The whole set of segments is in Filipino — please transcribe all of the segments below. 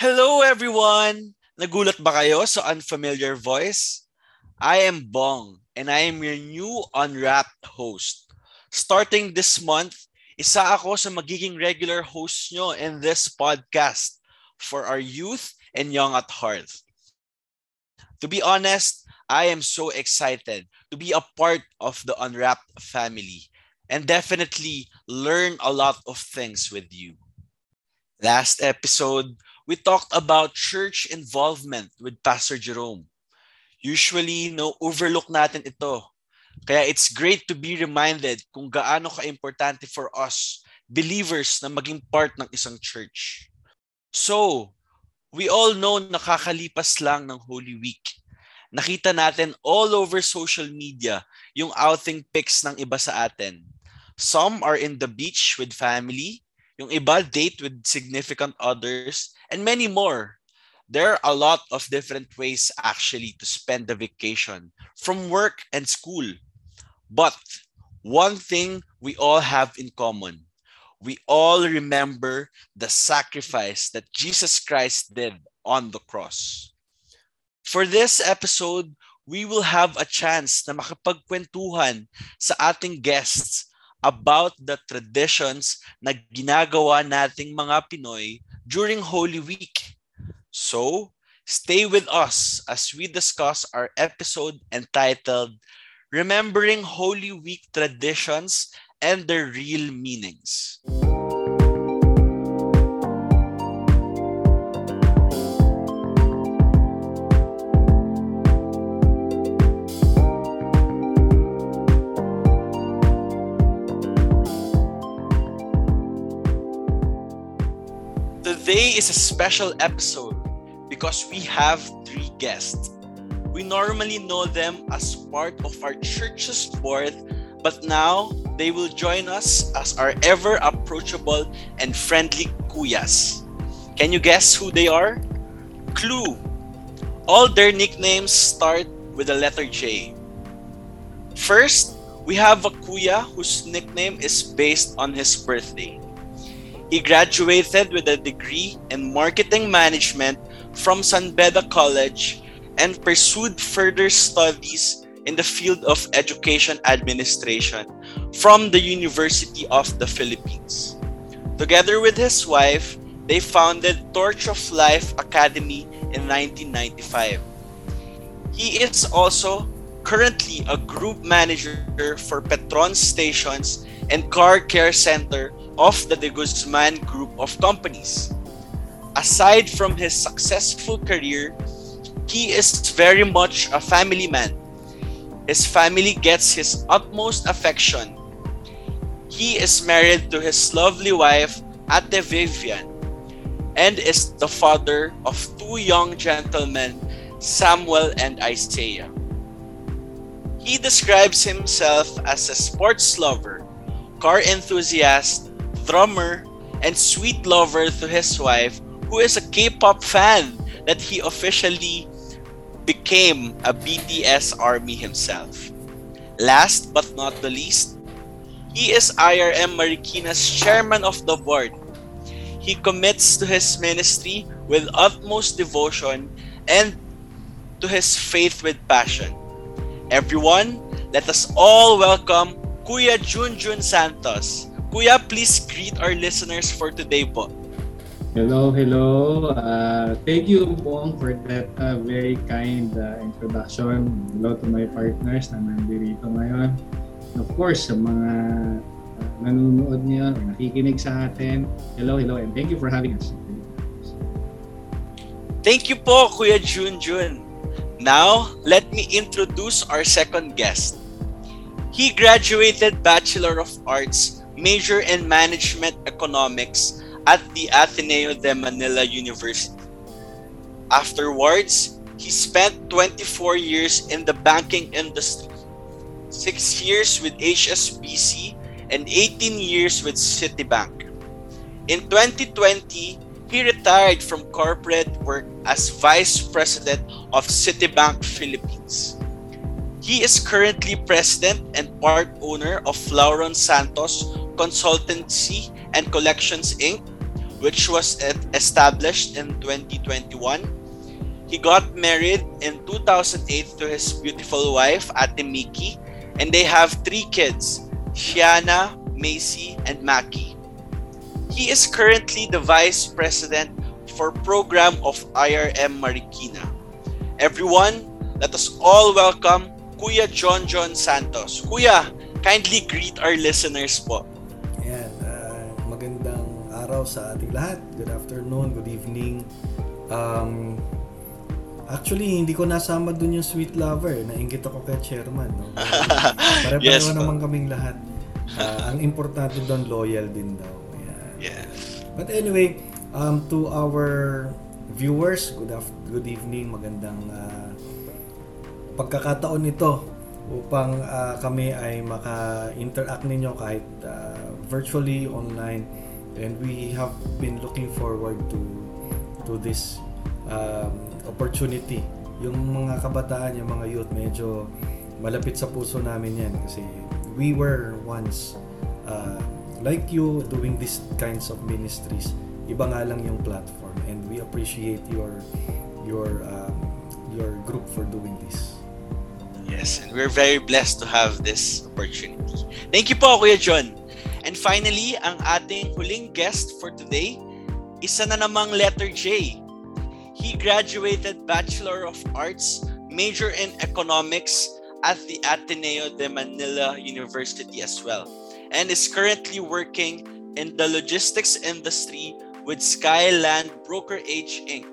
Hello everyone! Nagulat ba kayo sa unfamiliar voice? I am Bong and I am your new Unwrapped host. Starting this month, isa ako sa magiging regular host nyo in this podcast for our youth and young at heart. To be honest, I am so excited to be a part of the Unwrapped family and definitely learn a lot of things with you. Last episode, we talked about church involvement with Pastor Jerome. Usually, no, overlook natin ito. Kaya it's great to be reminded kung gaano ka-importante for us, believers, na maging part ng isang church. So, we all know nakakalipas lang ng Holy Week. Nakita natin all over social media yung outing pics ng iba sa atin. Some are in the beach with family, yung iba date with significant others, and many more. There are a lot of different ways actually to spend the vacation from work and school. But one thing we all have in common we all remember the sacrifice that Jesus Christ did on the cross. For this episode, we will have a chance na makapagkwentuhan sa ating guests about the traditions na ginagawa nating mga Pinoy during Holy Week. So, stay with us as we discuss our episode entitled Remembering Holy Week Traditions and Their Real Meanings. Is a special episode because we have three guests. We normally know them as part of our church's board, but now they will join us as our ever approachable and friendly kuyas. Can you guess who they are? Clue. All their nicknames start with the letter J. First, we have a kuya whose nickname is based on his birthday. He graduated with a degree in marketing management from San Beda College and pursued further studies in the field of education administration from the University of the Philippines. Together with his wife, they founded Torch of Life Academy in 1995. He is also currently a group manager for Petron Stations and Car Care Center of the De Guzman Group of Companies. Aside from his successful career, he is very much a family man. His family gets his utmost affection. He is married to his lovely wife, Ate Vivian, and is the father of two young gentlemen, Samuel and Isaiah. He describes himself as a sports lover, car enthusiast, drummer, and sweet lover to his wife, who is a K-pop fan that he officially became a BTS army himself. Last but not the least, he is IRM Marikina's chairman of the board. He commits to his ministry with utmost devotion and to his faith with passion. Everyone, let us all welcome Kuya Junjun Santos. Kuya, please greet our listeners for today po. Hello, hello. Uh, thank you, Bong, for that uh, very kind uh, introduction. Hello to my partners na nandito ngayon. And of course, sa mga uh, nanonood niyo, nakikinig sa atin. Hello, hello, and thank you for having us. Thank you po, Kuya Junjun. Now, let me introduce our second guest. He graduated Bachelor of Arts major in management economics at the Ateneo de Manila University. Afterwards, he spent 24 years in the banking industry, 6 years with HSBC, and 18 years with Citibank. In 2020, he retired from corporate work as Vice President of Citibank Philippines. He is currently president and part owner of Lauron Santos Consultancy and Collections Inc., which was established in 2021. He got married in 2008 to his beautiful wife, Ate Miki, and they have three kids, Shiana, Macy, and Maki. He is currently the Vice President for Program of IRM Marikina. Everyone, let us all welcome Kuya John John Santos. Kuya, kindly greet our listeners po. Araw sa ating lahat. Good afternoon, good evening. Um, actually, hindi ko nasama dun yung sweet lover. Nainggit ako kay chairman. No? Pare-pareho Yes, naman kaming lahat. Ah, ang importante doon, loyal din daw. Yeah. But anyway, um, to our viewers, good af- good evening, magandang ah, pagkakataon nito upang ah, kami ay maka-interact ninyo kahit ah, virtually online and we have been looking forward to to this um, opportunity. Yung mga kabataan, yung mga youth medyo malapit sa puso namin yan. Kasi we were once uh, like you doing these kinds of ministries. Iba nga lang yung platform. And we appreciate your your um, your group for doing this. Yes, and we're very blessed to have this opportunity. Thank you po, Kuya John. And finally, ang ating huling guest for today, isa na namang letter J. He graduated Bachelor of Arts, major in Economics at the Ateneo de Manila University as well, and is currently working in the logistics industry with Skyland Brokerage Inc.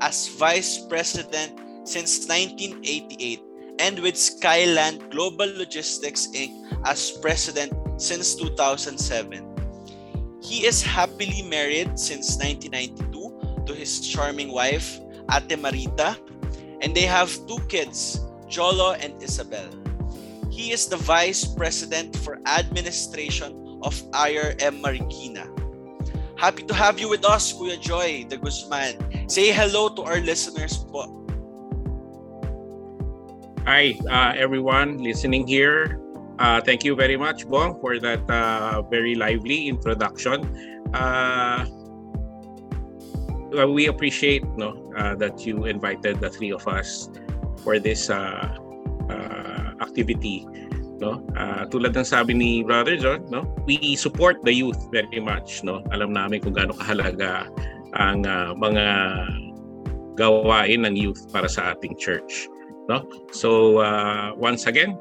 as Vice President since 1988 and with Skyland Global Logistics Inc. as president since 2007. He is happily married since 1992 to his charming wife, Ate Marita, and they have two kids, Jolo and Isabel. He is the Vice President for Administration of IRM Marikina. Happy to have you with us, Kuya Joy de Guzman. Say hello to our listeners po. Hi, uh, everyone listening here. Uh, thank you very much, Bong, for that uh, very lively introduction. Uh, we appreciate no, uh, that you invited the three of us for this uh, uh, activity. No? Uh, tulad ng sabi ni Brother John, no? we support the youth very much. No? Alam namin kung gaano kahalaga ang uh, mga gawain ng youth para sa ating church. No? So uh, once again,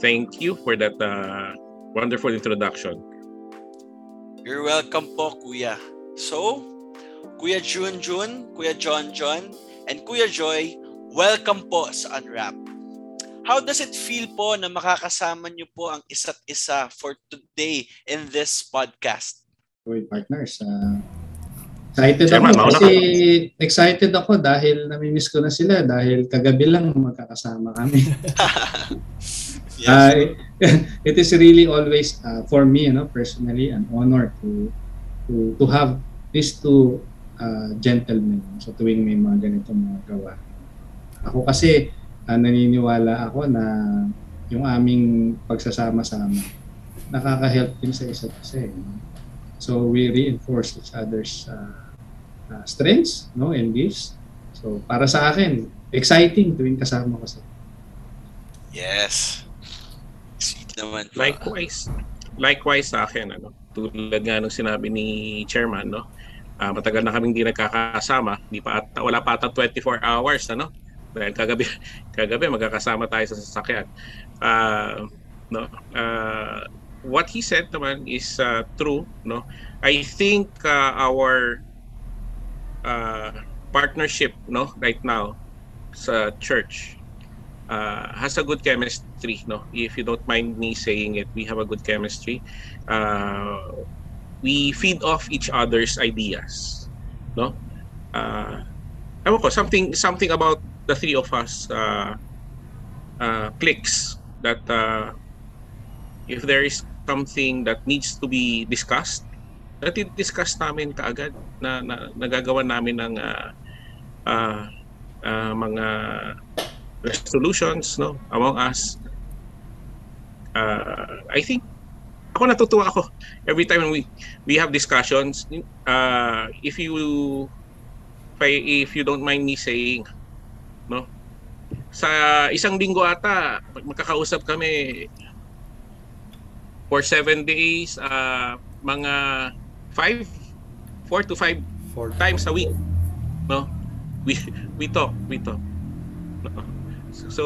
thank you for that uh, wonderful introduction. You're welcome po, Kuya. So, Kuya Jun Jun, Kuya John John, and Kuya Joy, welcome po sa Unwrap. How does it feel po na makakasama niyo po ang isa't isa for today in this podcast? Uy, partners. ah, excited Chairman, ako kasi excited ako dahil namimiss ko na sila dahil kagabi lang magkakasama kami. yes. Ah, it is really always uh, for me, you know, personally an honor to to to have these two uh, gentlemen sa tuwing may mga ganitong mga gawa. Ako kasi ah, naniniwala ako na yung aming pagsasama-sama nakaka-help din sa isa't isa. eh, no? So we reinforce each other's uh, uh, strengths no and gifts. So para sa akin, exciting tuwing kasama ko sa yes. Naman po. Likewise, likewise sa akin, ano, tulad nga nung sinabi ni Chairman, no, ah, matagal na kaming di nagkakasama, di pa at, wala pa ata 24 hours, ano, dahil kagabi, kagabi magkakasama tayo sa sasakyan. Ah, no, ah, what he said naman is ah, true, no. I think ah, our ah, partnership, no, right now sa church uh, has a good chemistry no? If you don't mind me saying it we have a good chemistry. Uh, we feed off each other's ideas no? Uh, ewan ko something something about the three of us uh, uh, clicks that uh, if there is something that needs to be discussed discuss namin kaagad na, na nagagawa namin ng uh, uh, uh, mga resolutions no among us. Uh, I think ako natutuwa ako. Every time we we have discussions uh, if you if, I- if you don't mind me saying no sa isang linggo ata magkakausap kami for seven days uh, mga five four to five For times a week no? We we talk we talk. No? So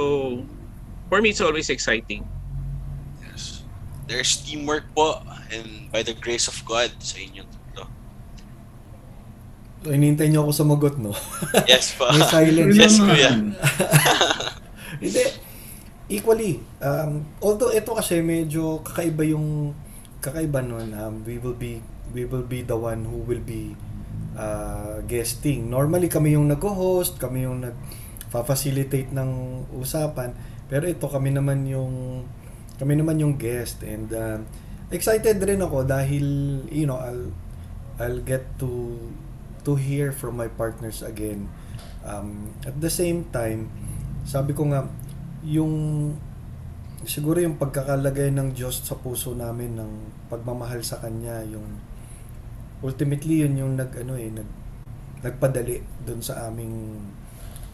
for me it's always exciting Yes. There's teamwork po and by the grace of God sa inyong tatlo. Inintay niyo ako sumagot, no? Yes po. May silence. Yes, kuya. Hindi. Equally, um, although ito kasi medyo kakaiba yung kakaiba nun, um, we will be we will be the one who will be uh, guesting. Normally kami yung nag-host, kami yung nag-facilitate ng usapan, pero ito kami naman yung kami naman yung guest and uh, excited rin ako dahil you know I'll I'll get to to hear from my partners again. Um, at the same time, sabi ko nga, yung siguro yung pagkakalagay ng Diyos sa puso namin ng pagmamahal sa Kanya, yung ultimately yun yung nag ano eh nag nagpadali dun sa aming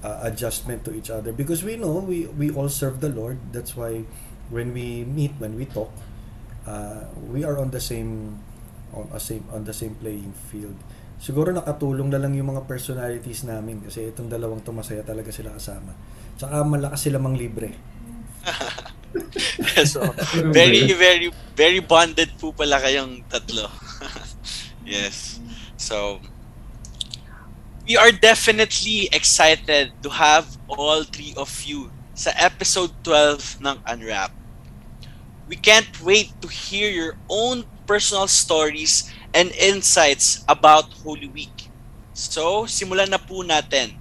uh, adjustment to each other. Because we know we we all serve the Lord. That's why when we meet when we talk uh, we are on the same on a same on the same playing field. Siguro nakatulong na lang yung mga personalities namin kasi itong dalawang to masaya talaga sila kasama. Tsaka malakas sila mang libre. So, very, very, very bonded po pala kayong tatlo. yes. So, we are definitely excited to have all three of you sa episode 12 ng Unwrap. We can't wait to hear your own personal stories and insights about Holy Week. So, simulan na po natin.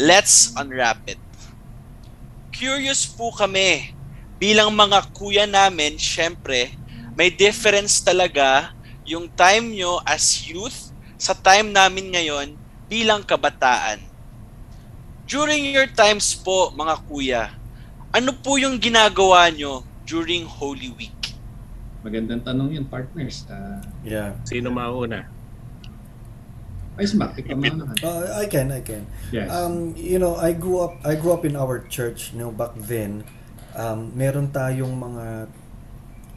Let's unwrap it. Curious po kami bilang mga kuya namin, syempre, may difference talaga yung time nyo as youth sa time namin ngayon bilang kabataan. During your times po, mga kuya, ano po yung ginagawa nyo during Holy Week? Magandang tanong yun, partners. Uh, yeah sino mauna ay, Smack, ikaw Ipit- muna. uh, I can I can Yes. Um, you know, I grew up I grew up in our church, you know, back then. Um, meron tayong mga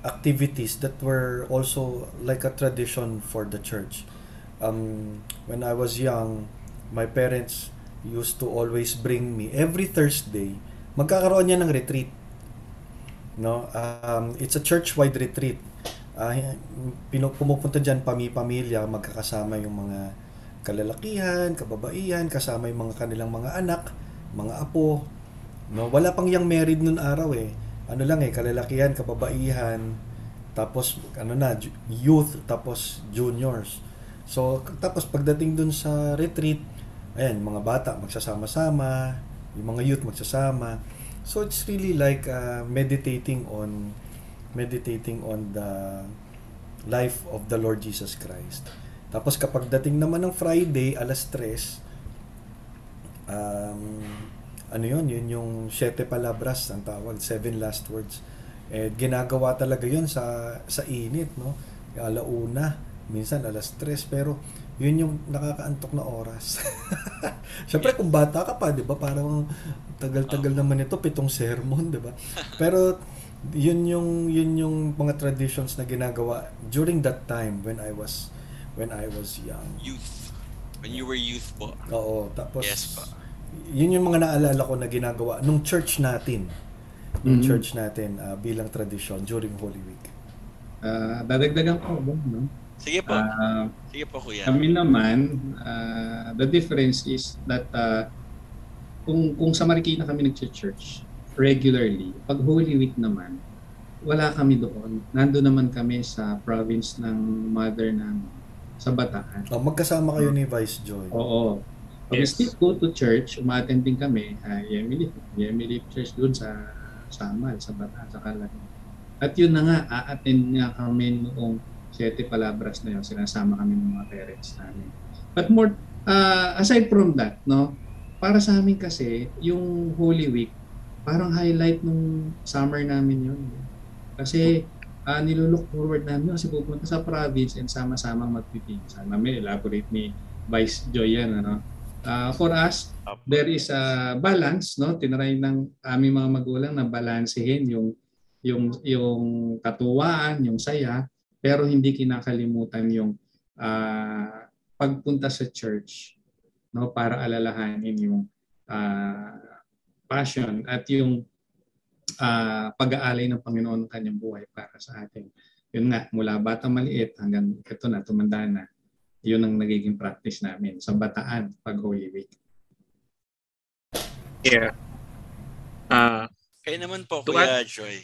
activities that were also like a tradition for the church. Um, when I was young, my parents used to always bring me every Thursday. Magkakaroon niya ng retreat. No, um, it's a church-wide retreat. Uh, pumupunta diyan pami-pamilya, magkakasama yung mga kalalakihan, kababaihan, kasama yung mga kanilang mga anak, mga apo. No, wala pang yang married nun araw eh. Ano lang eh, kalalakihan, kababaihan, tapos ano na, youth, tapos juniors. So, tapos pagdating dun sa retreat, ayan, mga bata magsasama-sama, yung mga youth magsasama. So, it's really like uh, meditating on meditating on the life of the Lord Jesus Christ. Tapos kapag dating naman ng Friday, alas 3, um, ano yun, yun yung siete palabras ang tawag, seven last words. Eh, ginagawa talaga yun sa, sa init, no? Alauna, minsan alas 3, pero yun yung nakakaantok na oras. Siyempre, kung bata ka pa, di ba? Parang tagal-tagal naman ito, pitong sermon, di ba? Pero yun yung yun yung mga traditions na ginagawa during that time when I was when I was young. Youth. When you were youth po. Oo, tapos Yes po. yun yung mga naalala ko na ginagawa nung church natin. Nung Mhm. church natin ah, bilang tradition during Holy Week. Ah, dadagdagan ko, no? Sige po. Ah, Sige po, kuya. kami naman, ah, the difference is that ah, kung, kung sa Marikina kami nag-church regularly, pag Holy Week naman, wala kami doon. Nando naman kami sa province ng mother ng sa Bataan. Oh, magkasama kayo ni Vice Joy. Oo. Pag we Yes. still go to church, umaattend din kami, uh, Yemili, Yemili Church doon sa Samal, sa Bataan, sa Calagay. At yun na nga, a-attend nga kami noong Siete Palabras na yun, sinasama kami ng mga parents namin. But more, uh, aside from that, no, para sa amin kasi, yung Holy Week, parang highlight nung summer namin yun. Kasi uh, nilulook forward namin kasi pupunta sa province and sama-samang magpipinsan. Mamaya elaborate ni Vice Joy yan. Ano? Uh, for us, there is a balance, no? Tinry ng aming mga magulang na balansehin yung yung yung katuwaan, yung saya, pero hindi kinakalimutan yung ah, pagpunta sa church, no? Para alalahanin yung ah, passion at yung ah, pag-aalay ng Panginoon ng kanyang buhay para sa atin. Yun nga, mula bata maliit hanggang ito na, tumanda na, yun ang nagiging practice namin sa bataan pag Holy Week. Yeah. Uh, Kayo naman po, To Kuya Joy.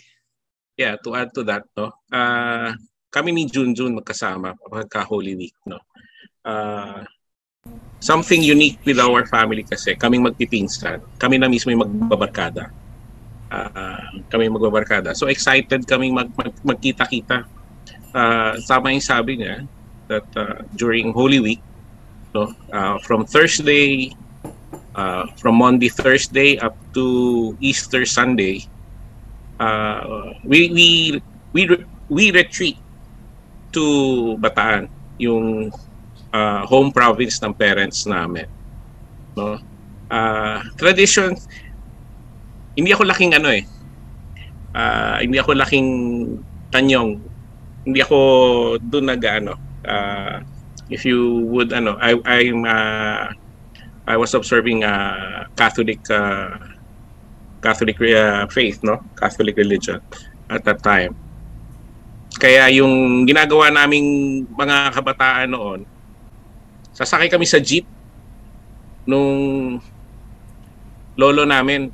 yeah, to add to that, no. Uh, kami ni Junjun magkasama pagka Holy Week, no. Uh, something unique with our family kasi kaming magpipinsan, kami na mismo yung magbabarkada. Uh, kami magbabarkada. So excited kaming mag, mag, magkita-kita. Uh, tama yung sabi niya that uh, during Holy Week, no, uh, from Thursday, uh, from Monday, Thursday up to Easter Sunday, uh, we we we we retreat to Bataan, yung uh, home province ng parents namin. No? Uh, tradition hindi ako laking ano eh. Uh, hindi ako laking tanyong. Hindi ako doon nag ano. Uh, if you would ano, I I'm uh, I was observing uh, Catholic uh, Catholic uh, faith, no? Catholic religion at that time. Kaya yung ginagawa naming mga kabataan noon, sasakay kami sa jeep nung lolo namin.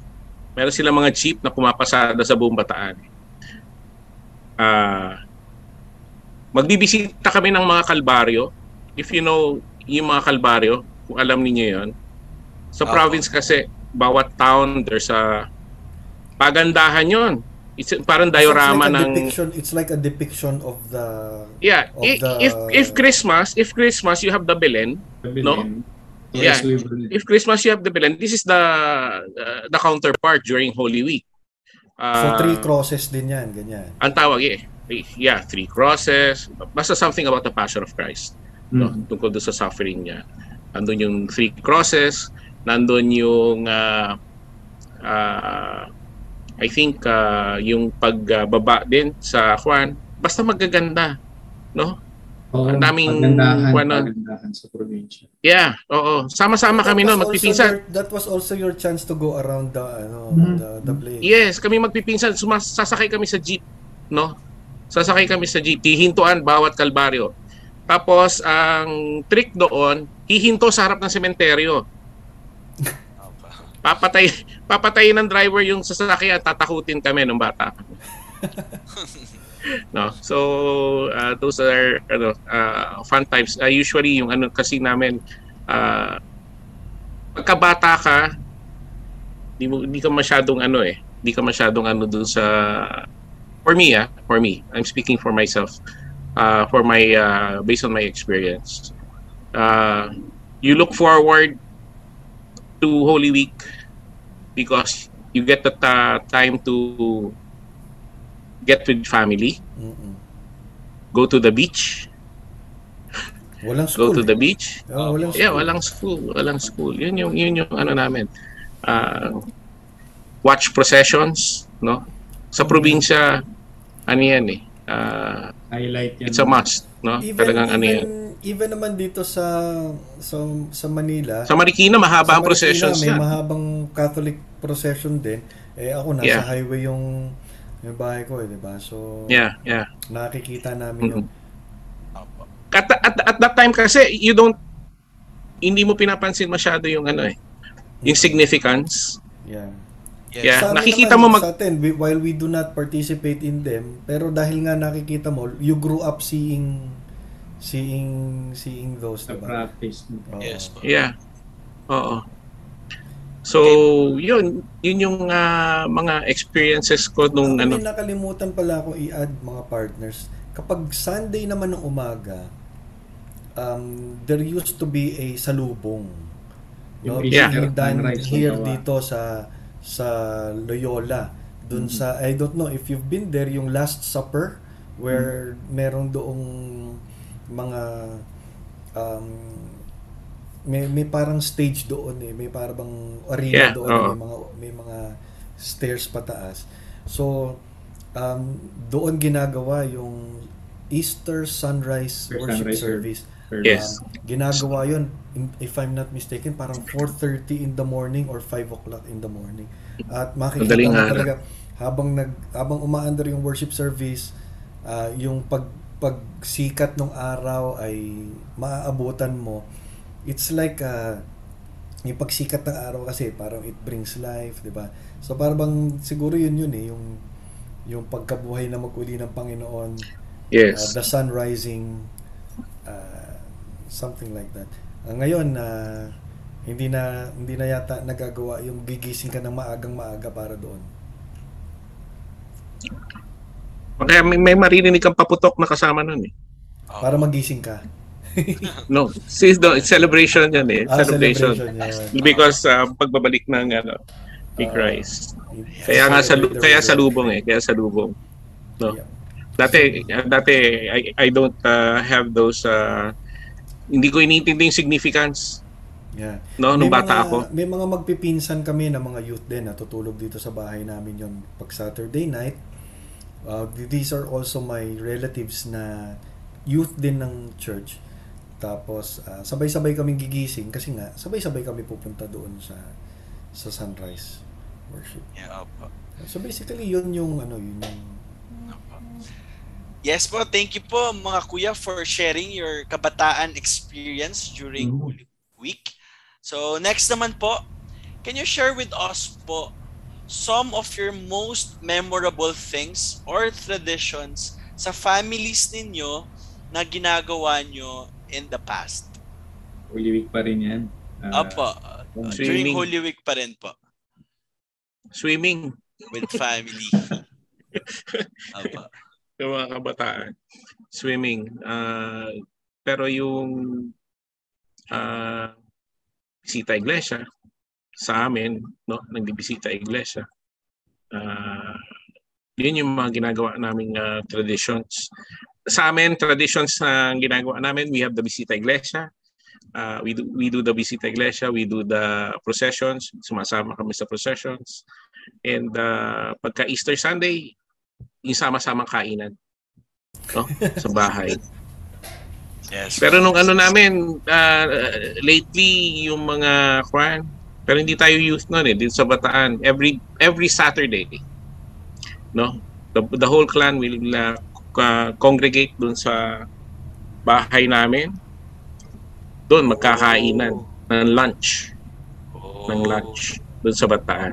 Meron silang mga jeep na pumapasada sa buong Bataan. Ah, magbibisita kami ng mga kalbaryo. If you know yung mga kalbaryo, kung alam niyo yon. Sa Apo. province kasi, bawat town, there's a pagandahan yon. It's parang diorama it's like a ng depiction, it's like a depiction of the Yeah, of i- the- if if Christmas, if Christmas you have the Belen, No? Yes, Yeah. will. if Christmas you have the Belen, this is the uh, the counterpart during Holy Week. so Uh, three crosses din yan, ganyan. ang tawag eh. Yeah, three crosses. Basta something about the Passion of Christ. No? Mhm. Tungkol doon sa suffering niya. Nandun yung three crosses. Nandun yung uh, uh, I think uh, yung pagbaba din sa Juan. Basta magaganda. No? Oo, Ang daming pagandahan, ano. pagandahan sa probinsya. Yeah, oo. Sama-sama kami That noon, was also magpipinsan. your- That was also your chance to go around the ano, Mhm. the, the place. Yes, kami magpipinsan. Sumas- sasakay kami sa jeep. No? Sasakay kami sa jeep. Hihintuan bawat kalbaryo. Tapos, ang trick doon, hihinto sa harap ng sementeryo. Papatay, papatayin ng driver yung sasakyan, tatakutin kami ng bata. no. So, uh, those are ano, uh, fun times. Uh, usually yung ano kasi namin uh, pagkabata ka, di mo di ka masyadong ano eh, di ka masyadong ano dun sa for me ah, for me. I'm speaking for myself. Uh, for my uh, based on my experience. Uh, you look forward to Holy Week because you get the ta- time to get with family, Mm-mm. go to the beach, Walang go school. to the beach. Oh, walang Yeah, school. walang school, walang school. Yun yung yun yung ano namin. Uh, watch processions, no? Sa probinsya ano yan eh. Uh, Highlight yan. it's a must, no? Even, Talagang ano yan. Even, naman dito sa sa, sa Manila, Sa Marikina mahaba sa ang Marikina, processions may yan. mahabang Catholic procession din. Eh ako nasa Yeah. highway yung yung bahay ko eh, 'di ba? So Yeah, yeah. nakikita namin yung Opo. At, at, at that time kasi you don't hindi mo pinapansin masyado yung ano eh yung significance yeah. Yes. Yeah. Sa nakikita naman, mo mag- sa atin, we- while we do not participate in them, pero dahil nga nakikita mo, you grew up seeing seeing seeing those, Sa diba? practice. Oo. Yes po. Yeah. Oo. So, yun, yun yung ah, mga experiences ko nung ano. May nakalimutan pala ako i-add mga partners. Kapag Sunday naman ng umaga, um, there used to be a salubong. No? Yung Yeah. Done Sunrise here dito sa sa Loyola. Dun sa, I don't know if you've been there, yung Last Supper where meron doong mga um, may may parang stage doon eh. May parang arena Yeah, doon. Oo. may mga may mga stairs pataas. So um, doon ginagawa yung Easter sunrise Easter worship sunrise service. Yes. Um, ginagawa yun, if I'm not mistaken, parang 4.30 in the morning or 5 o'clock in the morning. At makikita mo talaga, habang, nag, habang umaandar yung worship service, ah, yung pag, pagsikat ng araw ay maaabutan mo. It's like, ah, yung pagsikat ng araw kasi parang it brings life, di ba? So parang siguro yun yun eh, yung, yung pagkabuhay na maguli ng Panginoon, Yes. Uh, the sun rising, uh, something like that. Uh, ngayon na hindi na hindi na yata nagagawa yung gigising ka ng maagang maaga para doon. Kaya may, may maririnig kang paputok na kasama nun eh. Para magising ka. No, since the celebration yan eh. Ah, celebration. celebration, yun. Because uh, pagbabalik ng ano, ni Ah. Christ. Kaya nga sa kaya sa lubong eh, kaya sa lubong. No. Yeah. Dati dati I, I don't uh, have those uh, hindi ko iniintindi yung significance Yeah. no nung May bata mga- ako. May mga magpipinsan kami na mga youth din natutulog dito sa bahay namin yon pag Saturday night. Uh, these are also my relatives na youth din ng church. Tapos ah, sabay-sabay kaming gigising kasi nga sabay-sabay kami pupunta doon sa sa sunrise worship. Yeah, opo. So basically yun yung ano yun yung Opo. Yes po, thank you po mga kuya for sharing your kabataan experience during Mhm. Holy Week. So next naman po, can you share with us po some of your most memorable things or traditions sa families ninyo na ginagawa nyo in the past? Holy Week pa rin yan. Ah, Opo, uh, during. Holy Week pa rin po Swimming with family. Opo. ng mga kabataan. Swimming. Uh, pero yung uh, bisita iglesia sa amin, no, nagbibisita iglesia. Uh, yun yung mga ginagawa naming uh, traditions. Sa amin, traditions na ginagawa namin, we have the bisita iglesia. Uh, we do we do the bisita iglesia, we do the processions, sumasama kami sa processions. And uh, pagka Easter Sunday, yung sama-samang kainan no? sa bahay. Yes. Pero nung ano namin, uh, lately, yung mga kwan, pero hindi tayo youth noon eh, dito sa Bataan, every every Saturday, no? The, the whole clan will uh, uh, congregate dun sa bahay namin. Doon magkakainan ng lunch, Oh. ng lunch dun sa Bataan.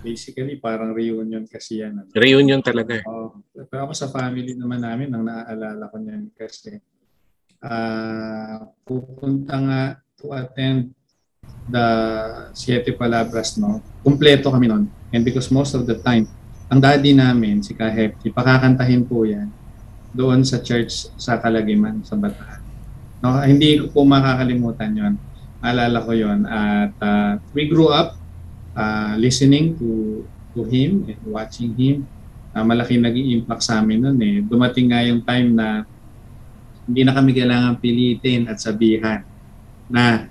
Basically, parang reunion kasi yan. Ano? Reunion talaga eh. Oh, pero ako sa family naman namin, ang naaalala ko niyan kasi ah pupunta nga to attend the Siete Palabras, no? Kumpleto kami noon. And because most of the time, ang daddy namin, si Kahepti, pakakantahin po yan doon sa church sa Kalagiman, sa Bataan. No, hindi ko po makakalimutan yon. Alala ko yon At ah, we grew up uh, listening to to him and watching him. Uh, malaki naging impact sa amin noon eh. Dumating nga yung time na hindi na kami kailangan pilitin at sabihan na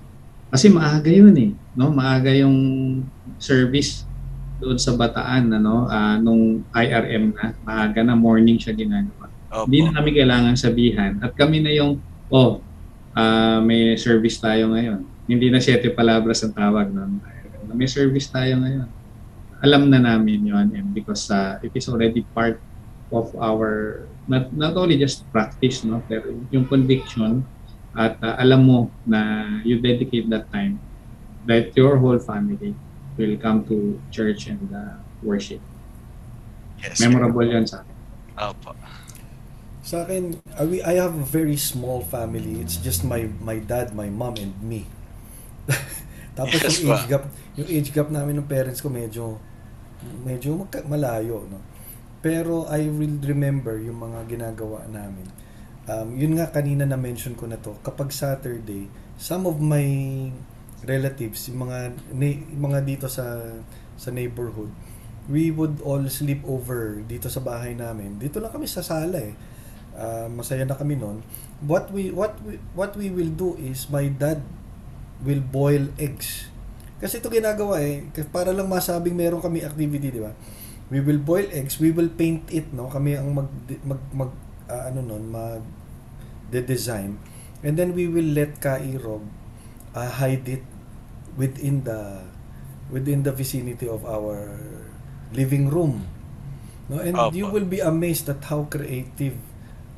kasi maaga yun eh, no? Maaga yung service doon sa Bataan ano, ah, nung IRM na, maaga na morning siya ginagawa. Opo. Hindi na kami kailangan sabihan at kami na yung oh, ah, may service tayo ngayon. Hindi na siete palabras ang tawag nun. May service tayo ngayon. Alam na namin yon and because uh, it is already part of our not not only just practice no pero yung conviction at uh, alam mo na you dedicate that time that your whole family will come to church and uh, worship. Yes. Memorable yan sa akin. Opo. Sa akin, I, we- I have a very small family. It's just my my dad, my mom, and me. Tapos Yes, yung age gap, yung age gap namin ng parents ko medyo medyo magka, malayo, no. Pero I will remember yung mga ginagawa namin. Um, yun nga kanina na mention ko na to, kapag Saturday, some of my relatives, yung mga na- mga dito sa sa neighborhood, we would all sleep over dito sa bahay namin. Dito lang kami sa sala eh. Ah, masaya na kami noon. What we what we what we will do is my dad will boil eggs. Kasi ito ginagawa eh, para lang masabing meron kami activity, di ba? We will boil eggs, we will paint it, no? Kami ang mag mag, mag ah, ano nun, mag the design. And then we will let Kairog uh, hide it within the within the vicinity of our living room. No, and Opo. you will be amazed at how creative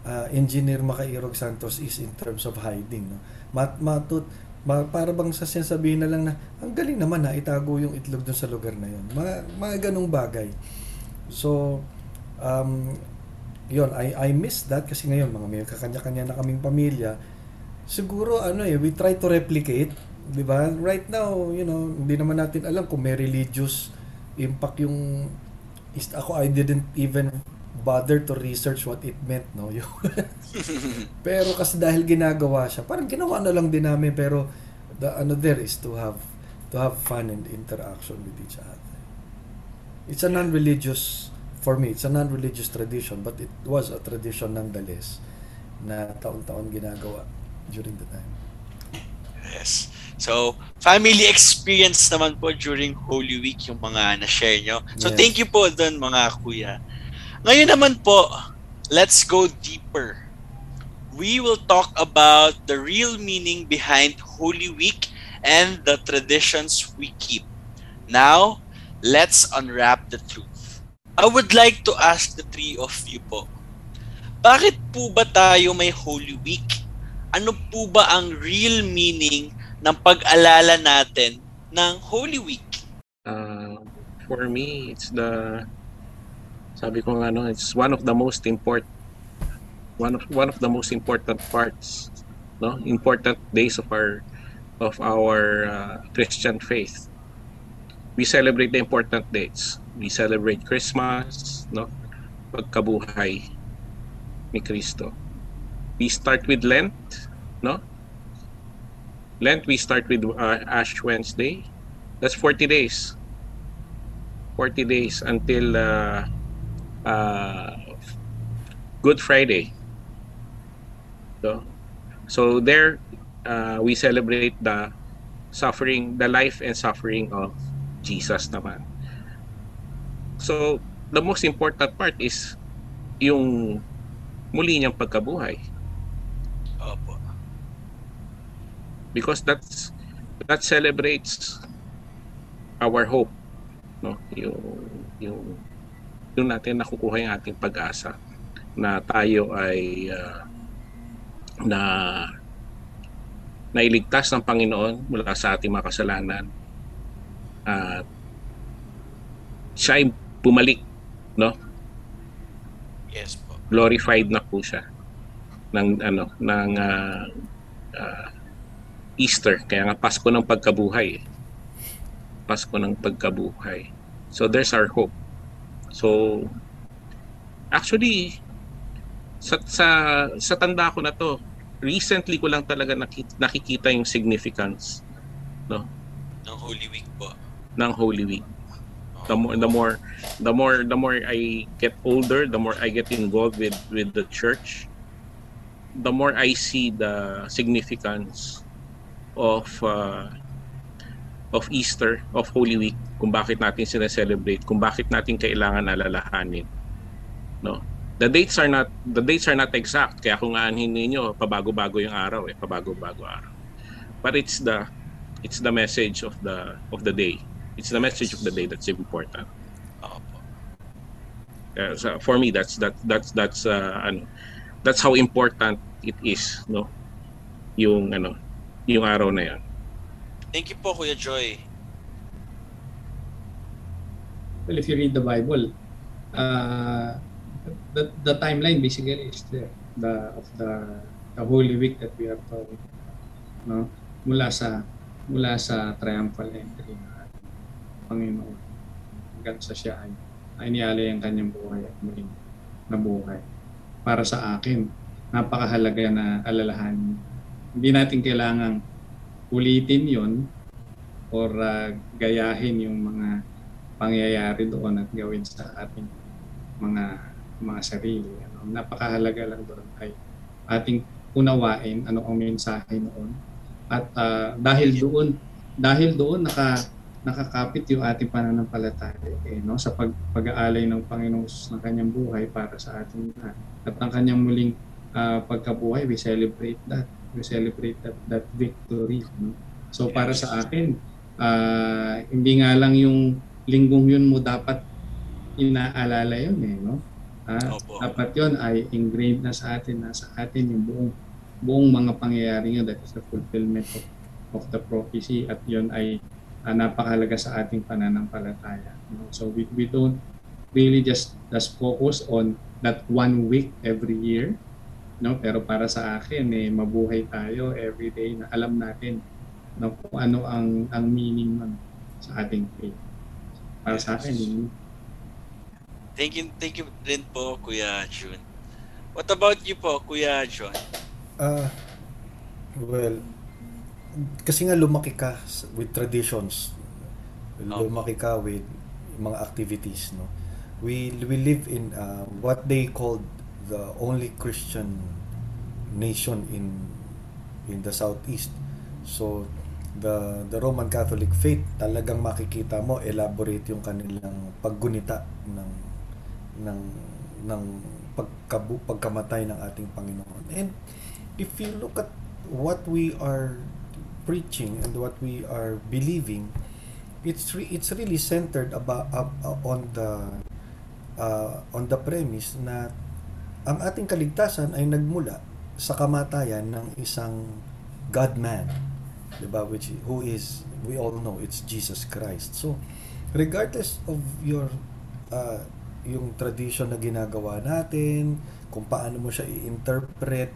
uh, engineer Makairog Santos is in terms of hiding. No? Mat matut ma, para bang sa sinasabihin na lang na ang galing naman na itago yung itlog dun sa lugar na yun. Mga, mga ganong bagay. So, um, yun, I, I miss that kasi ngayon mga may kakanya-kanya na kaming pamilya. Siguro ano eh, we try to replicate, 'di ba? Right now, you know, hindi naman natin alam kung may religious impact yung is ako I didn't even bother to research what it meant, no? Yung pero kasi dahil ginagawa siya, parang ginawa na lang din namin pero the ano there is to have to have fun and interaction with each other. It's a non-religious for me, it's a non-religious tradition but it was a tradition nonetheless na taon-taon ginagawa during the time. Yes. So, family experience naman po during Holy Week yung mga na-share nyo. So, Yes. thank you po doon mga kuya. Ngayon naman po, let's go deeper. We will talk about the real meaning behind Holy Week and the traditions we keep. Now, let's unwrap the truth. I would like to ask the three of you po, bakit po ba tayo may Holy Week? Ano po ba ang real meaning ng pag-alala natin ng Holy Week? Uh, for me, it's the sabi ko nga no, it's one of the most important one of one of the most important parts, no? Important days of our of our uh, Christian faith. We celebrate the important dates. We celebrate Christmas, no? Pagkabuhay ni Kristo. We start with Lent, no? Lent we start with uh, Ash Wednesday. That's 40 days. 40 days until uh, uh, Good Friday. So, so there uh, we celebrate the suffering, the life and suffering of Jesus naman. So, the most important part is yung muli niyang pagkabuhay. Opo. because that's that celebrates our hope no? Yung yung yung natin nakukuha yung ating pag-asa na tayo ay ah, na nailigtas ng Panginoon mula sa ating mga kasalanan. At siya ay bumalik no Yes po. glorified na po siya ng ano ng ah, ah, Easter kaya nga Pasko ng pagkabuhay eh. Pasko ng pagkabuhay so there's our hope so actually sa sa, sa tanda ko na to recently ko lang talaga nakita, nakikita yung significance Ng Holy Week po. ng Holy Week the more the more the more the more I get older, the more I get involved with with the church, the more I see the significance of uh, of Easter, of Holy Week, kung bakit natin sina-celebrate, kung bakit natin kailangan alalahanin. No? The dates are not the dates are not exact. Kaya kung aanhin niyo pabago-bago yung araw eh, pabago-bago araw. But it's the it's the message of the of the day. It's the message of the day that's important. Opo. Uh, so for me that's that that's that's uh, ano that's how important it is no yung ano yung araw na yan Thank you po, Kuya Joy. Well, if you read the Bible, uh, the, the timeline basically is there. The of the the Holy Week that we are talking about, no? Mula sa mula sa triumphal entry ating Panginoon hanggang sa siya ay ay nialay ang kanyang buhay at muling nabuhay. Para sa akin, napakahalaga na alalahanin. Hindi natin kailangang ulitin yon or uh, gayahin yung mga pangyayari doon at gawin sa ating mga mga sarili. Ano, napakahalaga lang doon ay ating unawain ano ang mensahe noon. At ah, dahil doon dahil doon naka nakakapit yung ating pananampalataya eh, no? sa pag, pag-aalay ng Panginoong Jesus ng kanyang buhay para sa ating lahat. At ang kanyang muling ah, pagkabuhay, we celebrate that. We celebrate that, that victory. No? So para sa akin, ah, hindi nga lang yung linggong yun mo dapat inaalala yun eh. No? Ah, Opo. dapat yon ay ingrained na sa atin, nasa atin yung buong buong mga pangyayari yun that is the fulfillment of, of the prophecy at yon ay ah, napakahalaga sa ating pananampalataya. no? So we, we don't really just just focus on that one week every year, no? Pero para sa akin eh mabuhay tayo every day na alam natin no, kung ano ang ang meaning nun sa ating faith. Para sa akin, yun. Thank you, thank you din po, Kuya June. What about you po, Kuya John? Ah, well, kasi nga lumaki ka with traditions. Lumaki ka with mga activities, no. We we live in uh, what they called the only Christian nation in in the southeast. So the the Roman Catholic faith talagang makikita mo elaborate yung kanilang paggunita ng ng ng pagkabu, pagkamatay ng ating Panginoon. And if you look at what we are preaching and what we are believing, it's re- it's really centered about uh, on the uh, on the premise na ang ating kaligtasan ay nagmula sa kamatayan ng isang God man, 'di ba? Which who is we all know it's Jesus Christ. So regardless of your uh, yung tradition na ginagawa natin, kung paano mo siya i-interpret,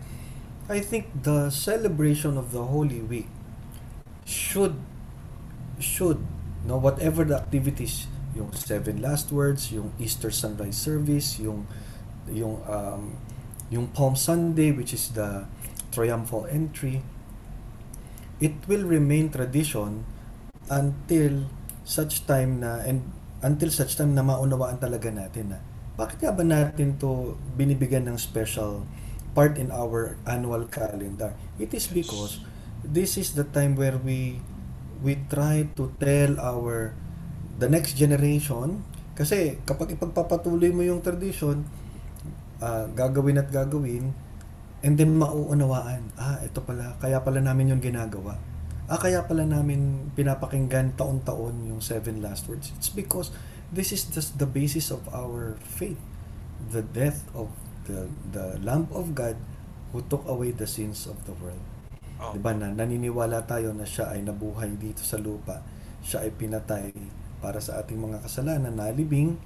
I think the celebration of the Holy Week should should no whatever the activities yung seven last words yung Easter sunrise service yung yung um, yung Palm Sunday which is the triumphal entry it will remain tradition until such time na and until such time na maunawaan talaga natin na bakit nga ba natin to binibigyan ng special part in our annual calendar? It is because this is the time where we we try to tell our the next generation kasi kapag ipagpapatuloy mo yung tradition ah, gagawin at gagawin and then mauunawaan ah ito pala kaya pala namin yung ginagawa. Ah kaya pala namin pinapakinggan taon-taon yung seven last words. It's because this is just the basis of our faith. The death of the the lamb of God who took away the sins of the world Oh, 'Di ba na naniniwala tayo na siya ay nabuhay dito sa lupa. Siya ay pinatay para sa ating mga kasalanan, nalibing,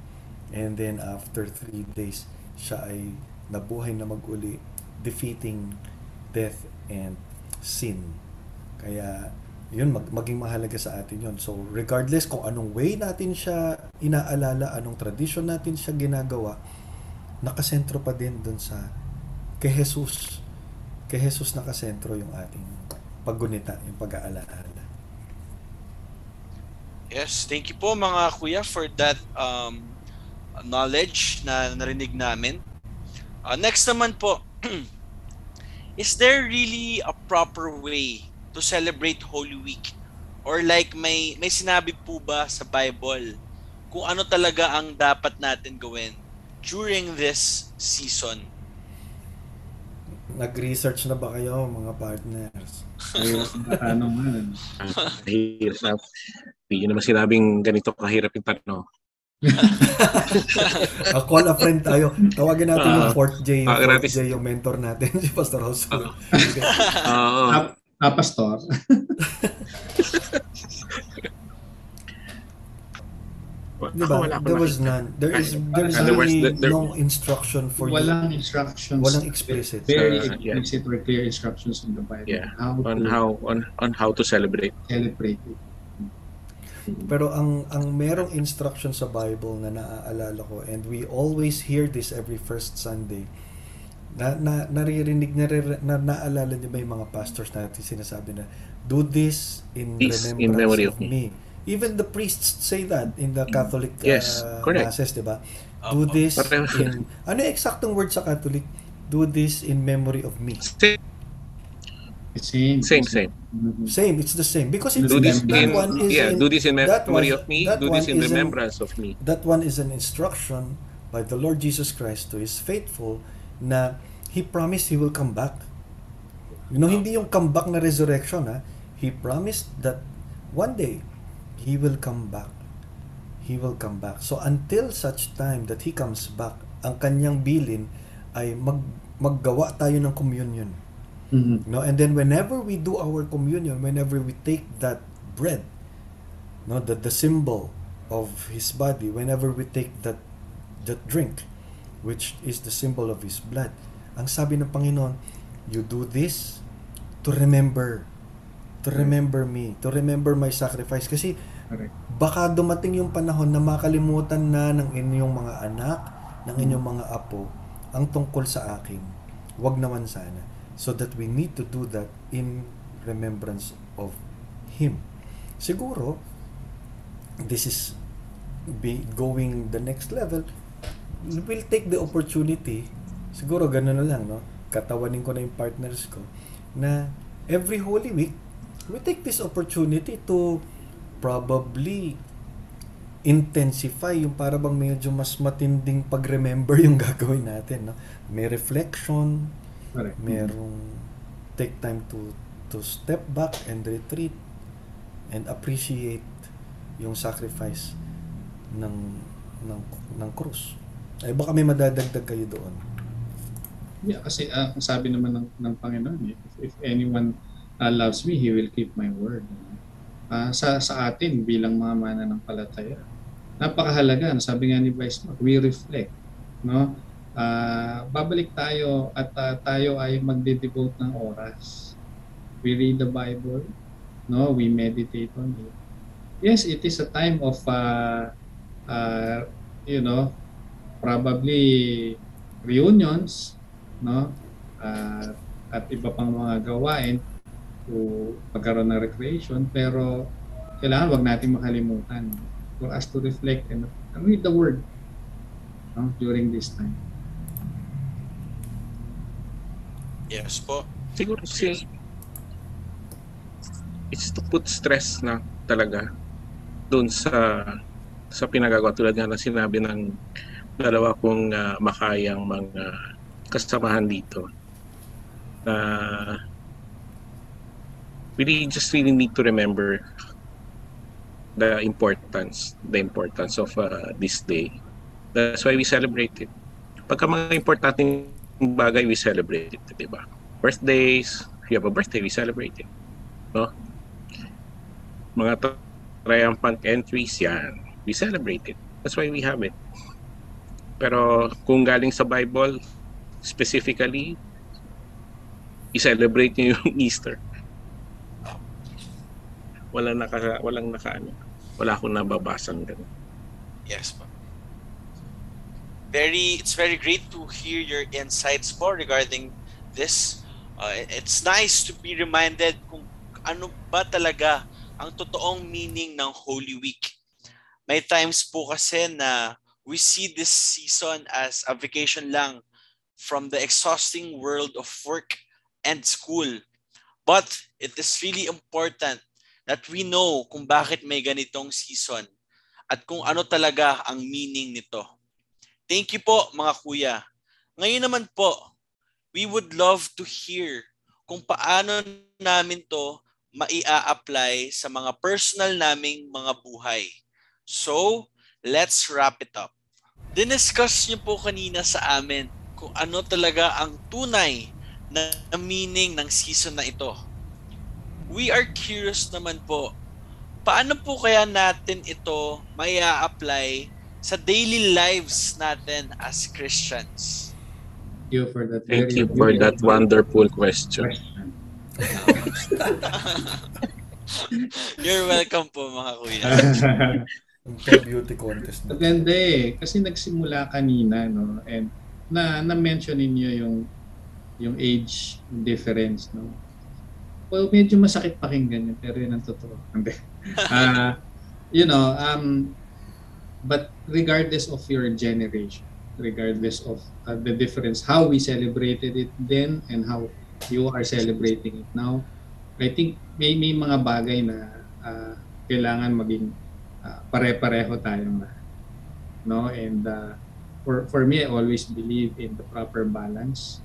and then after three days, siya ay nabuhay na maguli, defeating death and sin. Kaya yun mag, maging mahalaga sa atin yun. So regardless kung anong way natin siya inaalala, anong tradition natin siya ginagawa, nakasentro pa din dun sa kay Jesus kay Jesus nakasentro yung ating paggunita, yung pag-aalaala. Yes, thank you po mga kuya for that um, knowledge na narinig namin. Uh, next naman po, is there really a proper way to celebrate Holy Week? Or like may may sinabi po ba sa Bible kung ano talaga ang dapat natin gawin during this season? Nag-research na ba kayo mga partners? Ano. Hirap. Hindi nyo naman sinabing ganito kahirap yung tanong. A call a friend tayo. Tawagin natin yung Ah, fourth J, yung ah, fourth gratis. J yung mentor natin, si Pastor. Ah. Okay. Oo. Ah, ah, pastor. Di ba? Ako wala There was nakita. none. There is there is there was- really there- no instruction for you. Walang instructions. Walang explicit. Very Uh, yeah. explicit or clear instructions in the Bible. Yeah. How on to how on on how to celebrate. celebrate it. Pero ang ang merong instruction sa Bible na naaalala ko and we always hear this every first Sunday. Na, na naririnig nariri, na naalala niyo ba yung mga pastors natin sinasabi na do this in This remembrance in memory of of me. Even the priests say that in the Catholic Yes, uh, correct. masses, di ba? Do this in... Ano yung eksaktong word sa Catholic? Do this in memory of me. Same, Same. same, same. It's the same. Because it's, Do this that in, one is yeah, in- do this in that memory was- of me, do this one in is in- remembrance of me. that one is an instruction by the Lord Jesus Christ to His faithful na He promised He will come back. You know, hindi yung come back na resurrection ha. He promised that one day He will come back. He will come back. So until such time that He comes back, ang kanyang bilin ay mag, maggawa tayo ng communion. Mhm. No, and then whenever we do our communion, whenever we take that bread, no, the, the symbol of his body, whenever we take that that drink, which is the symbol of his blood, ang sabi ng Panginoon, you do this to remember, to remember me, to remember my sacrifice. Kasi Correct. baka dumating yung panahon na makalimutan na ng inyong mga anak, ng inyong mga apo, ang tungkol sa akin. Huwag naman sana. So that we need to do that in remembrance of Him. Siguro, this is be going the next level. We'll take the opportunity, siguro ganun na lang, no? Katawanin ko na yung partners ko, na every Holy Week, we take this opportunity to probably intensify yung para bang medyo mas matinding pag-remember yung gagawin natin. No? May reflection, Correct. merong take time to to step back and retreat and appreciate yung sacrifice ng ng ng krus. Ay baka may madadagdag kayo doon. Yeah, kasi ang sabi naman ng, ng Panginoon, eh, if, if anyone ah, loves me, he will keep my word. Ah, sa sa atin bilang mga mananampalataya, napakahalaga. Sabi nga ni Vice Mark, we reflect, no? Ah, babalik tayo at ah, tayo ay magde-devote ng oras. We read the Bible, no? We meditate on it. Yes, it is a time of uh, uh, you know, probably reunions, no? Ah, at iba pang mga gawain to pagkaroon ng recreation pero kailangan wag natin makalimutan for us to reflect and, read the word no, during this time. Yes po. Siguro si it's to put stress na talaga doon sa sa pinagagawa tulad nga ng sinabi ng dalawa kong ah, makayang mga kasamahan dito na we just really need to remember the importance the importance of uh, this day. That's why we celebrate it. Pagka mga importanteng bagay we celebrate it di birthdays if you have a birthday we celebrate it no? Mga tri- triumphant entries yan. We celebrate it. That's why we have it. Pero kung galing sa Bible specifically i-celebrate niyo yung Easter walang naka walang naka ano wala akong nababasang ganun Yes po. Very, it's very great to hear your insights po regarding this. Uh, it's nice to be reminded kung ano ba talaga ang totoong meaning ng Holy Week. May times po kasi na we see this season as a vacation lang from the exhausting world of work and school. But it is really important that we know kung bakit may ganitong season at kung ano talaga ang meaning nito. Thank you po mga kuya. Ngayon naman po, we would love to hear kung paano namin to maia-apply sa mga personal naming mga buhay. So, let's wrap it up. Diniscuss niyo po kanina sa amin kung ano talaga ang tunay na meaning ng season na ito. We are curious naman po paano po kaya natin ito may apply sa daily lives natin as Christians? Thank you for that. thank you for that wonderful question question. You're welcome po mga kuya. Beauty contest. na. Maganda eh. Kasi nagsimula kanina, no? And na, na-mention ninyo yung yung age difference, no? Well, medyo masakit pakinggan yun, pero yun ang totoo. Hindi. Ah, you know, um, but regardless of your generation, regardless of uh, the difference, how we celebrated it then and how you are celebrating it now, I think may, may mga bagay na uh, kailangan maging uh, pare-pareho tayong lahat. No? And uh, for, for me, I always believe in the proper balance.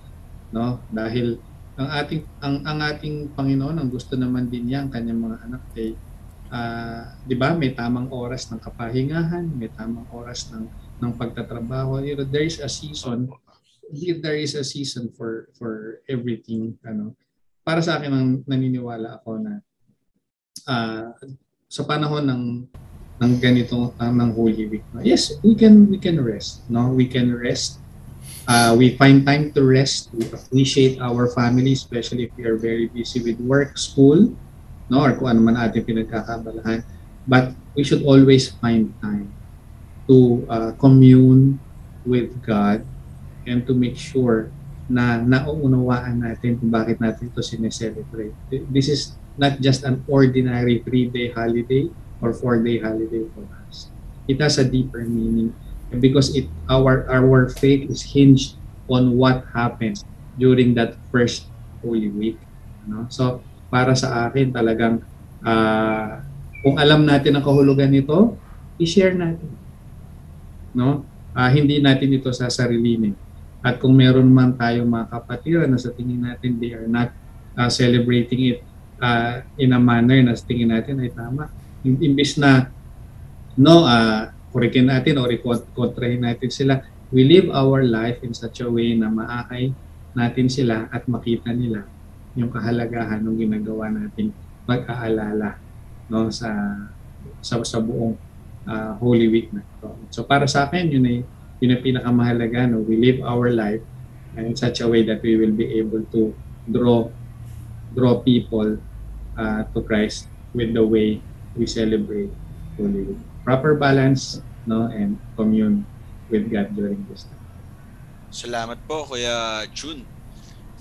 No? Dahil ang ating ang ang ating Panginoon ang gusto naman din niya ang kanyang mga anak ay ah, 'di ba may tamang oras ng kapahingahan, may tamang oras ng ng pagtatrabaho. You know, there is a season there is a season for for everything ano. Para sa akin ang naniniwala ako na ah, sa panahon ng ng ganito ah, ng Holy Week. Yes, we can we can rest, no? We can rest uh, we find time to rest. We appreciate our family, especially if we are very busy with work, school, no, or kung ano man ating pinagkakabalahan. But we should always find time to uh, commune with God and to make sure na nauunawaan natin kung bakit natin ito sineselebrate. This is not just an ordinary three-day holiday or four-day holiday for us. It has a deeper meaning because it our our faith is hinged on what happened during that first Holy Week. No? So, para sa akin talagang ah, kung alam natin ang kahulugan nito, i-share natin. No? Ah, hindi natin ito sasarilinin. At kung meron man tayong mga kapatiran na sa tingin natin they are not ah, celebrating it ah, in a manner na sa tingin natin ay tama. Imbis na no, ah, kurikin natin o kontrahin natin sila. We live our life in such a way na maakay natin sila at makita nila yung kahalagahan ng ginagawa nating pag-aalala no sa sa, sa buong ah, Holy Week na ito. So para sa akin yun ay yun ang pinakamahalaga no we live our life in such a way that we will be able to draw draw people ah, to Christ with the way we celebrate Holy Week. Proper balance no and commune with God during this time. Salamat po Kuya Jun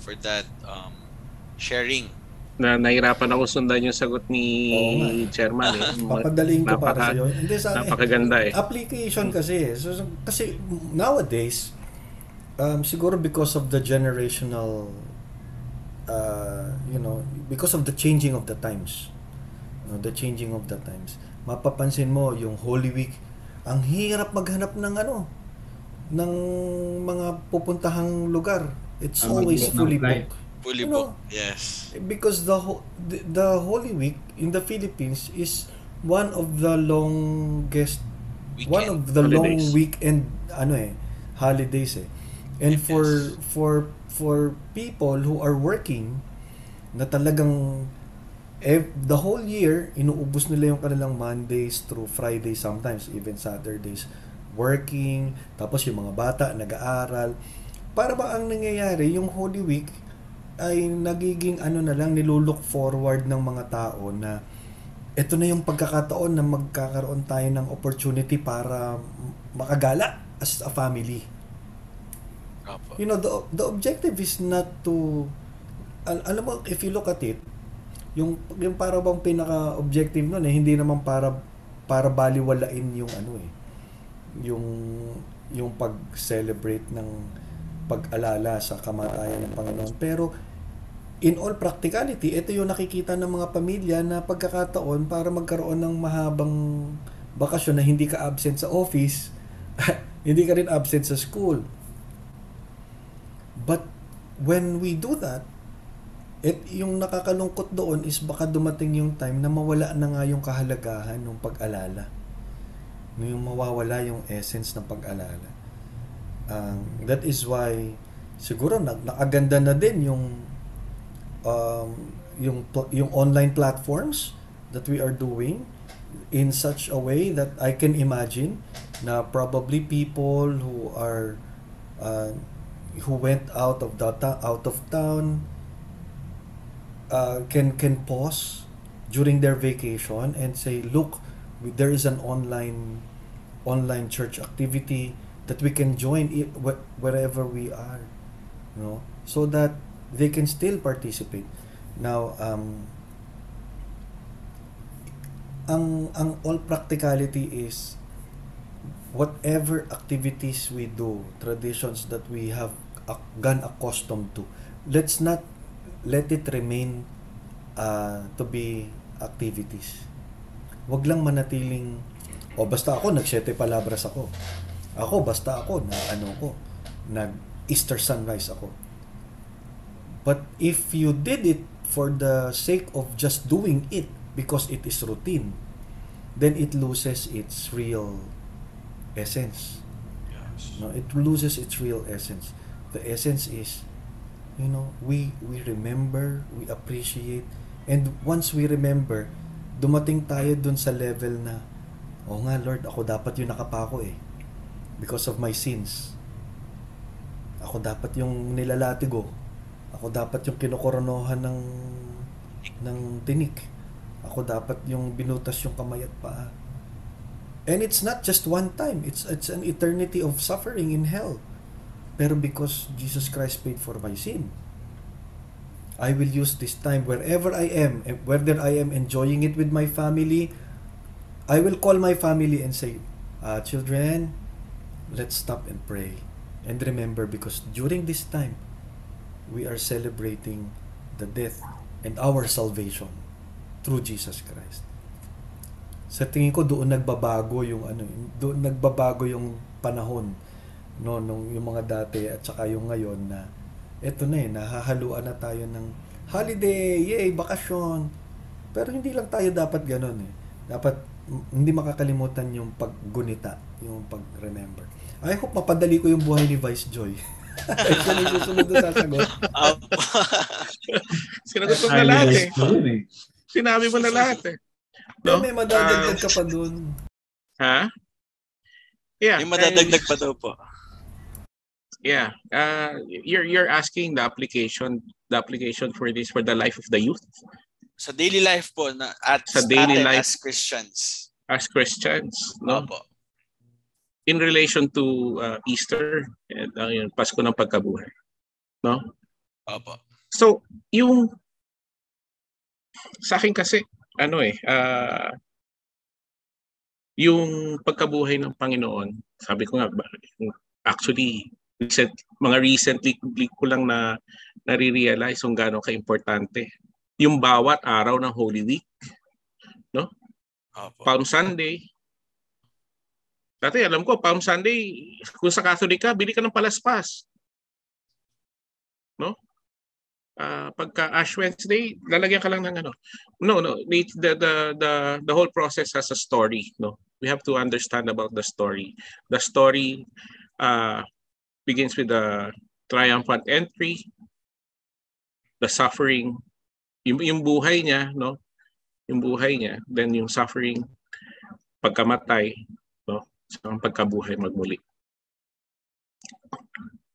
for that um, sharing. Na nahirapan ako sundan yung sagot ni eh. Chairman. Eh. Papadaling ko para Napaka- sa iyo. Hindi sa Napakaganda eh. application kasi. So, so- kasi nowadays, um, siguro because of the generational, uh, you know, because of the changing of the times, you know, the changing of the times, mapapansin mo yung Holy Week, ang hirap maghanap ng ano, ng mga pupuntahang lugar. It's Ah, always fully booked. Fully You know, booked. Yes. because the, ho- the the Holy Week in the Philippines is one of the longest one Weekend. of the long Holidays. weekend ano eh holidays eh and Yes. for for for people who are working na talagang eh, the whole year inuubos nila yung kanilang Mondays through Fridays sometimes even Saturdays working tapos yung mga bata nag-aaral para ba ang nangyayari yung Holy Week ay nagiging ano na lang nilulook forward ng mga tao na ito na yung pagkakataon na magkakaroon tayo ng opportunity para makagala as a family. You know, the, the objective is not to al- alam mo, if you look at it, yung yung para bang pinaka-objective nun eh, hindi naman para para baliwalain yung ano eh, yung yung pag-celebrate ng pag-alala sa kamatayan ng Panginoon. Pero in all practicality, ito yung nakikita ng mga pamilya na pagkakataon para magkaroon ng mahabang bakasyon na hindi ka absent sa office, hindi ka rin absent sa school. But when we do that, it, yung nakakalungkot doon is baka dumating yung time na mawala na nga yung kahalagahan ng pag-alala. Yung mawawala yung essence ng pag-alala. Um, that is why siguro nag nakaganda na din yung um, yung yung online platforms that we are doing in such a way that I can imagine na probably people who are uh, who went out of the out of town uh, can can pause during their vacation and say look there is an online online church activity that we can join wherever we are you know so that they can still participate. Now um ang ang all practicality is whatever activities we do, traditions that we have ac- gone accustomed to, let's not let it remain uh, to be activities. Wag lang manatiling o basta ako nag siete palabras ako. Ako basta ako na ano ko nag Easter sunrise ako. But if you did it for the sake of just doing it because it is routine, then it loses its real essence. No, it loses its real essence. The essence is, you know, we we remember, we appreciate, and once we remember, dumating tayo dun sa level na, oh nga Lord, ako dapat yung nakapako eh. Because of my sins. Ako dapat yung nilalatigo. Ako dapat yung kinokoronohan ng ng tinik. Ako dapat yung binutas yung kamay at paa. And it's not just one time. It's it's an eternity of suffering in hell. Pero because Jesus Christ paid for my sin, I will use this time wherever I am, whether I am enjoying it with my family, I will call my family and say, uh, children, let's stop and pray. And remember, because during this time, we are celebrating the death and our salvation through Jesus Christ. Sa tingin ko doon nagbabago yung ano, doon nagbabago yung panahon no nung yung mga dati at saka yung ngayon na eto na eh nahahaluan na tayo ng holiday, yay, bakasyon. Pero hindi lang tayo dapat ganun eh. Dapat hindi makakalimutan yung paggunita, yung pag-remember. I hope mapadali ko yung buhay ni Vice Joy. Ito na yung susunod na sasagot. Sinagot ko na lahat eh. Sinabi mo na lahat eh. No? May madadagdag ka pa dun. Ha? Yeah. Yung madadagdag pa daw po. Yeah. Uh, you're you're asking the application the application for this for the life of the youth Sa daily life po na at Sa daily life. as Christians. as Christians, no? Opo. In relation to uh, Easter and uh, yun, Pasko ng pagkabuhay, no? Opo. So, yung sa akin kasi ano eh ah, yung pagkabuhay ng Panginoon, sabi ko nga actually recent, mga recently ko lang na nare-realize kung gaano ka-importante yung bawat araw ng Holy Week, Opo. Palm Sunday. Dati alam ko, Palm Sunday, kung sa Catholic ka, bili ka ng palaspas. No? Ah, pagka Ash Wednesday, lalagyan ka lang ng ano. No, no, the, the the the the whole process has a story, no. We have to understand about the story. The story uh begins with the triumphant entry, the suffering, yung, yung buhay niya, no? Yung buhay niya, then yung suffering, pagkamatay, no? So, pagkabuhay magmuli.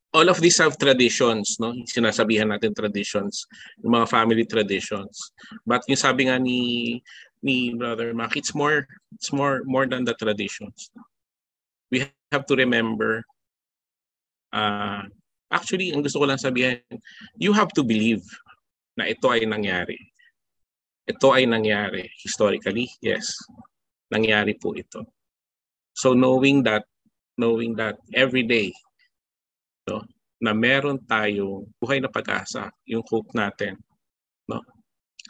All of these have traditions, no? Sinasabihan natin traditions, yung mga family traditions. But yung sabi nga ni ni Brother Mac, it's more it's more more than the traditions. We have to remember uh, actually ang gusto ko lang sabihin, you have to believe na ito ay nangyari. Ito ay nangyari historically, yes. Nangyari po ito. So knowing that knowing that every day no, na meron tayong buhay na pag-asa, yung hope natin, no?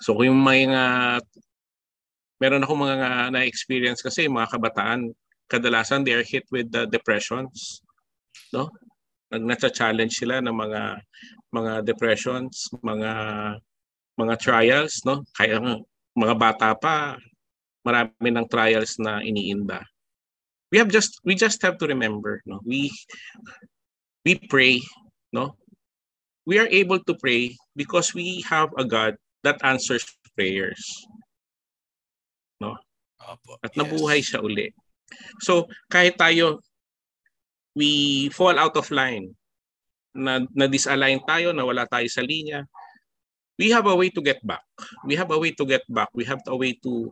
So kung yung mga meron ako mga na-experience kasi mga kabataan, kadalasan they are hit with the depressions, no? Nag challenge sila ng mga mga depressions, mga mga trials, no? Kaya mga bata pa marami ng trials na iniinda. We have just we just have to remember, no? We we pray, no? We are able to pray because we have a God that answers prayers Opo. at nabuhay siya uli. So, kahit tayo we fall out of line, na, na disalign tayo, na wala tayo sa linya, we have a way to get back. We have a way to get back. We have a way to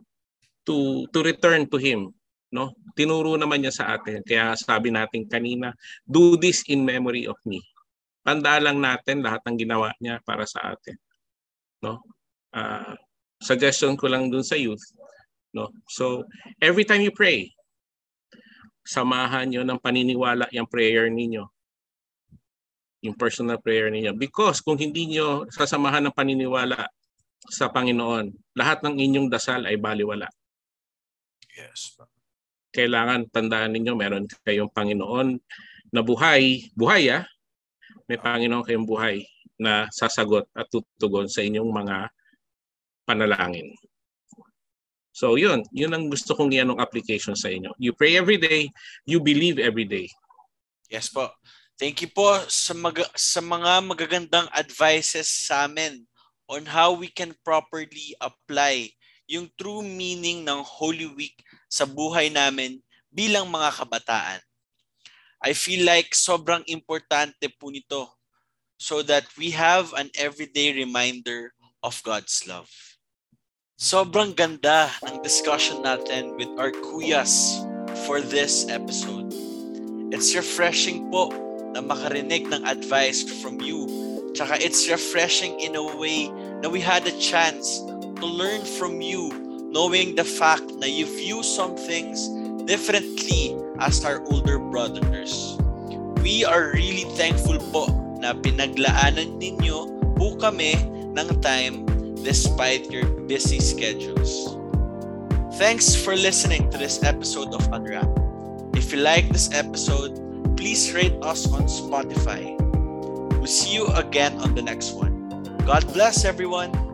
to to return to him, no? Tinuro naman niya sa atin. Kaya sabi natin kanina, do this in memory of me. Tandaan lang natin lahat ng ginawa niya para sa atin. No? Ah, suggestion ko lang dun sa youth, No? So, every time you pray, samahan nyo ng paniniwala yung prayer ninyo. Yung personal prayer ninyo. Because kung hindi nyo sasamahan ng paniniwala sa Panginoon, lahat ng inyong dasal ay baliwala. Yes. Kailangan tandaan ninyo, meron kayong Panginoon na buhay, buhay ah, may Panginoon kayong buhay na sasagot at tutugon sa inyong mga panalangin. So yun, yun ang gusto kong ianong application sa inyo. You pray every day, you believe every day. Yes po. Thank you po sa, mag- sa mga magagandang advices sa amin on how we can properly apply yung true meaning ng Holy Week sa buhay namin bilang mga kabataan. I feel like sobrang importante po nito so that we have an everyday reminder of God's love. Sobrang ganda ng discussion natin with our kuyas for this episode. It's refreshing po na makarinig ng advice from you. Tsaka it's refreshing in a way na we had a chance to learn from you knowing the fact na you view some things differently as our older brothers. We are really thankful po na pinaglaanan ninyo po kami ng time despite your busy schedules. Thanks for listening to this episode of Unwrap. If you like this episode, please rate us on Spotify. We'll see you again on the next one. God bless everyone.